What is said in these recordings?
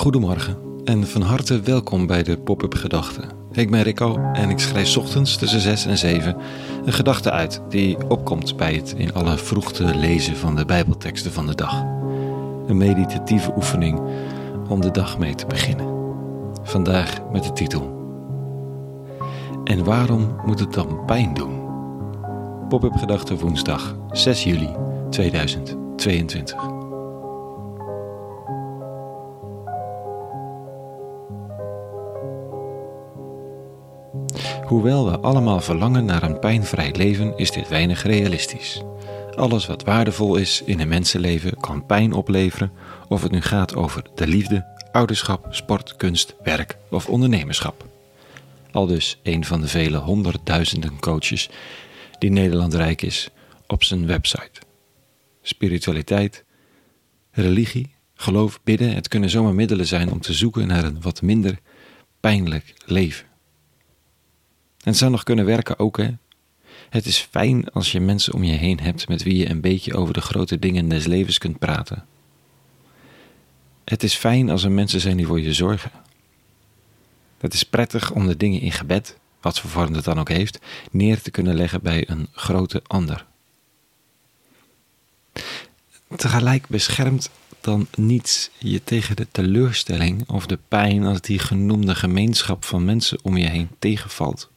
Goedemorgen en van harte welkom bij de Pop-up Gedachten. Ik ben Rico en ik schrijf ochtends tussen 6 en 7 een gedachte uit die opkomt bij het in alle vroegte lezen van de Bijbelteksten van de dag. Een meditatieve oefening om de dag mee te beginnen. Vandaag met de titel En waarom moet het dan pijn doen? Pop-up Gedachten woensdag 6 juli 2022. Hoewel we allemaal verlangen naar een pijnvrij leven, is dit weinig realistisch. Alles wat waardevol is in een mensenleven kan pijn opleveren, of het nu gaat over de liefde, ouderschap, sport, kunst, werk of ondernemerschap. Al dus een van de vele honderdduizenden coaches die Nederland rijk is op zijn website. Spiritualiteit, religie, geloof, bidden, het kunnen zomaar middelen zijn om te zoeken naar een wat minder pijnlijk leven. En het zou nog kunnen werken ook, hè? Het is fijn als je mensen om je heen hebt met wie je een beetje over de grote dingen des levens kunt praten. Het is fijn als er mensen zijn die voor je zorgen. Het is prettig om de dingen in gebed, wat voor vorm het dan ook heeft, neer te kunnen leggen bij een grote ander. Tegelijk beschermt dan niets je tegen de teleurstelling of de pijn als die genoemde gemeenschap van mensen om je heen tegenvalt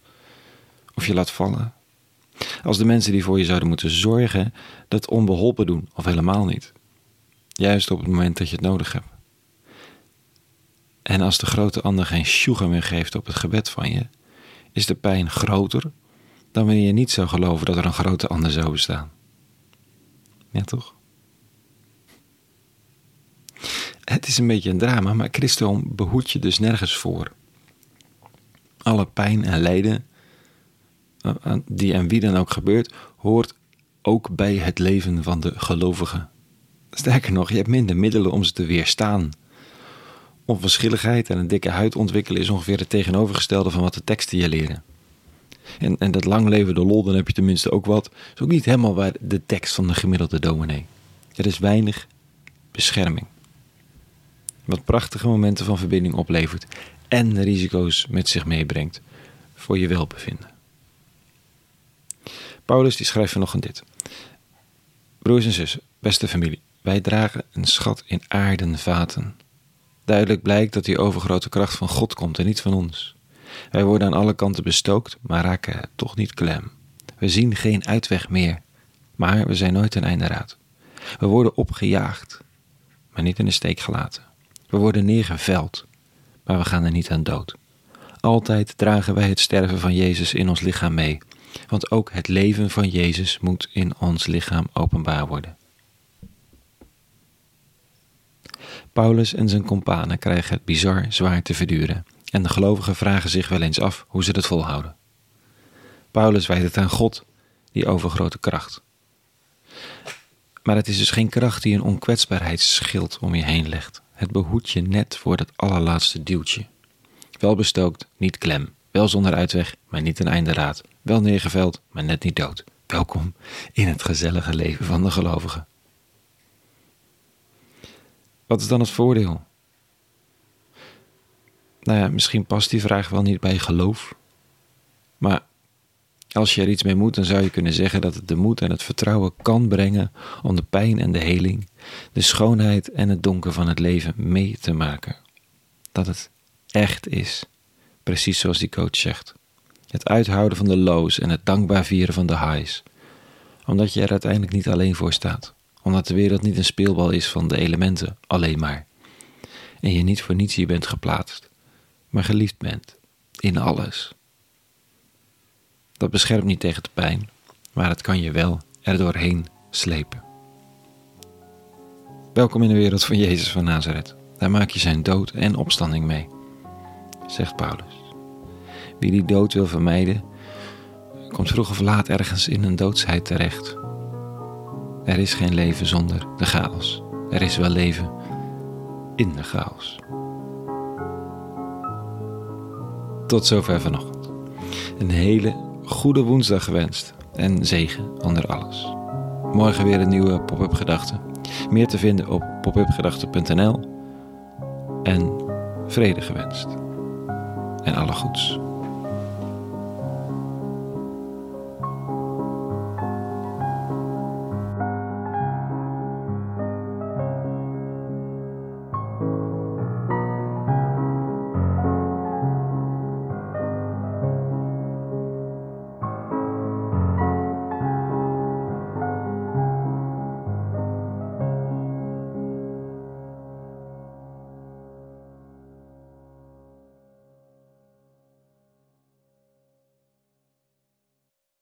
of je laat vallen. Als de mensen die voor je zouden moeten zorgen dat onbeholpen doen of helemaal niet. Juist op het moment dat je het nodig hebt. En als de grote ander geen sjoegen meer geeft op het gebed van je, is de pijn groter dan wanneer je niet zou geloven dat er een grote ander zou bestaan. Ja, toch? Het is een beetje een drama, maar Christus behoedt je dus nergens voor. Alle pijn en lijden die en wie dan ook gebeurt, hoort ook bij het leven van de gelovigen. Sterker nog, je hebt minder middelen om ze te weerstaan. Onverschilligheid en een dikke huid ontwikkelen is ongeveer het tegenovergestelde van wat de teksten je leren. En, en dat lang leven de lol, dan heb je tenminste ook wat. is ook niet helemaal waar de tekst van de gemiddelde dominee. Er is weinig bescherming. Wat prachtige momenten van verbinding oplevert en risico's met zich meebrengt voor je welbevinden. Paulus die schrijft vanochtend dit. Broers en zussen, beste familie, wij dragen een schat in aarden vaten. Duidelijk blijkt dat die overgrote kracht van God komt en niet van ons. Wij worden aan alle kanten bestookt, maar raken toch niet klem. We zien geen uitweg meer, maar we zijn nooit een einde raad. We worden opgejaagd, maar niet in de steek gelaten. We worden neergeveld, maar we gaan er niet aan dood. Altijd dragen wij het sterven van Jezus in ons lichaam mee, want ook het leven van Jezus moet in ons lichaam openbaar worden. Paulus en zijn kompanen krijgen het bizar zwaar te verduren en de gelovigen vragen zich wel eens af hoe ze het volhouden. Paulus wijt het aan God, die overgrote kracht. Maar het is dus geen kracht die een onkwetsbaarheidsschild om je heen legt. Het behoedt je net voor dat allerlaatste duwtje. Wel bestookt, niet klem. Wel zonder uitweg, maar niet een einde raad. Wel neergeveld, maar net niet dood. Welkom in het gezellige leven van de gelovigen. Wat is dan het voordeel? Nou ja, misschien past die vraag wel niet bij geloof. Maar als je er iets mee moet, dan zou je kunnen zeggen dat het de moed en het vertrouwen kan brengen om de pijn en de heling, de schoonheid en het donker van het leven mee te maken. Dat het echt is. Precies zoals die coach zegt. Het uithouden van de lows en het dankbaar vieren van de highs. Omdat je er uiteindelijk niet alleen voor staat. Omdat de wereld niet een speelbal is van de elementen alleen maar. En je niet voor niets hier bent geplaatst, maar geliefd bent. In alles. Dat beschermt niet tegen de pijn, maar het kan je wel er doorheen slepen. Welkom in de wereld van Jezus van Nazareth. Daar maak je zijn dood en opstanding mee zegt Paulus. Wie die dood wil vermijden, komt vroeg of laat ergens in een doodsheid terecht. Er is geen leven zonder de chaos. Er is wel leven in de chaos. Tot zover vanochtend. Een hele goede woensdag gewenst en zegen onder alles. Morgen weer een nieuwe pop-up gedachte. Meer te vinden op popupgedachten.nl en vrede gewenst. En alle goeds.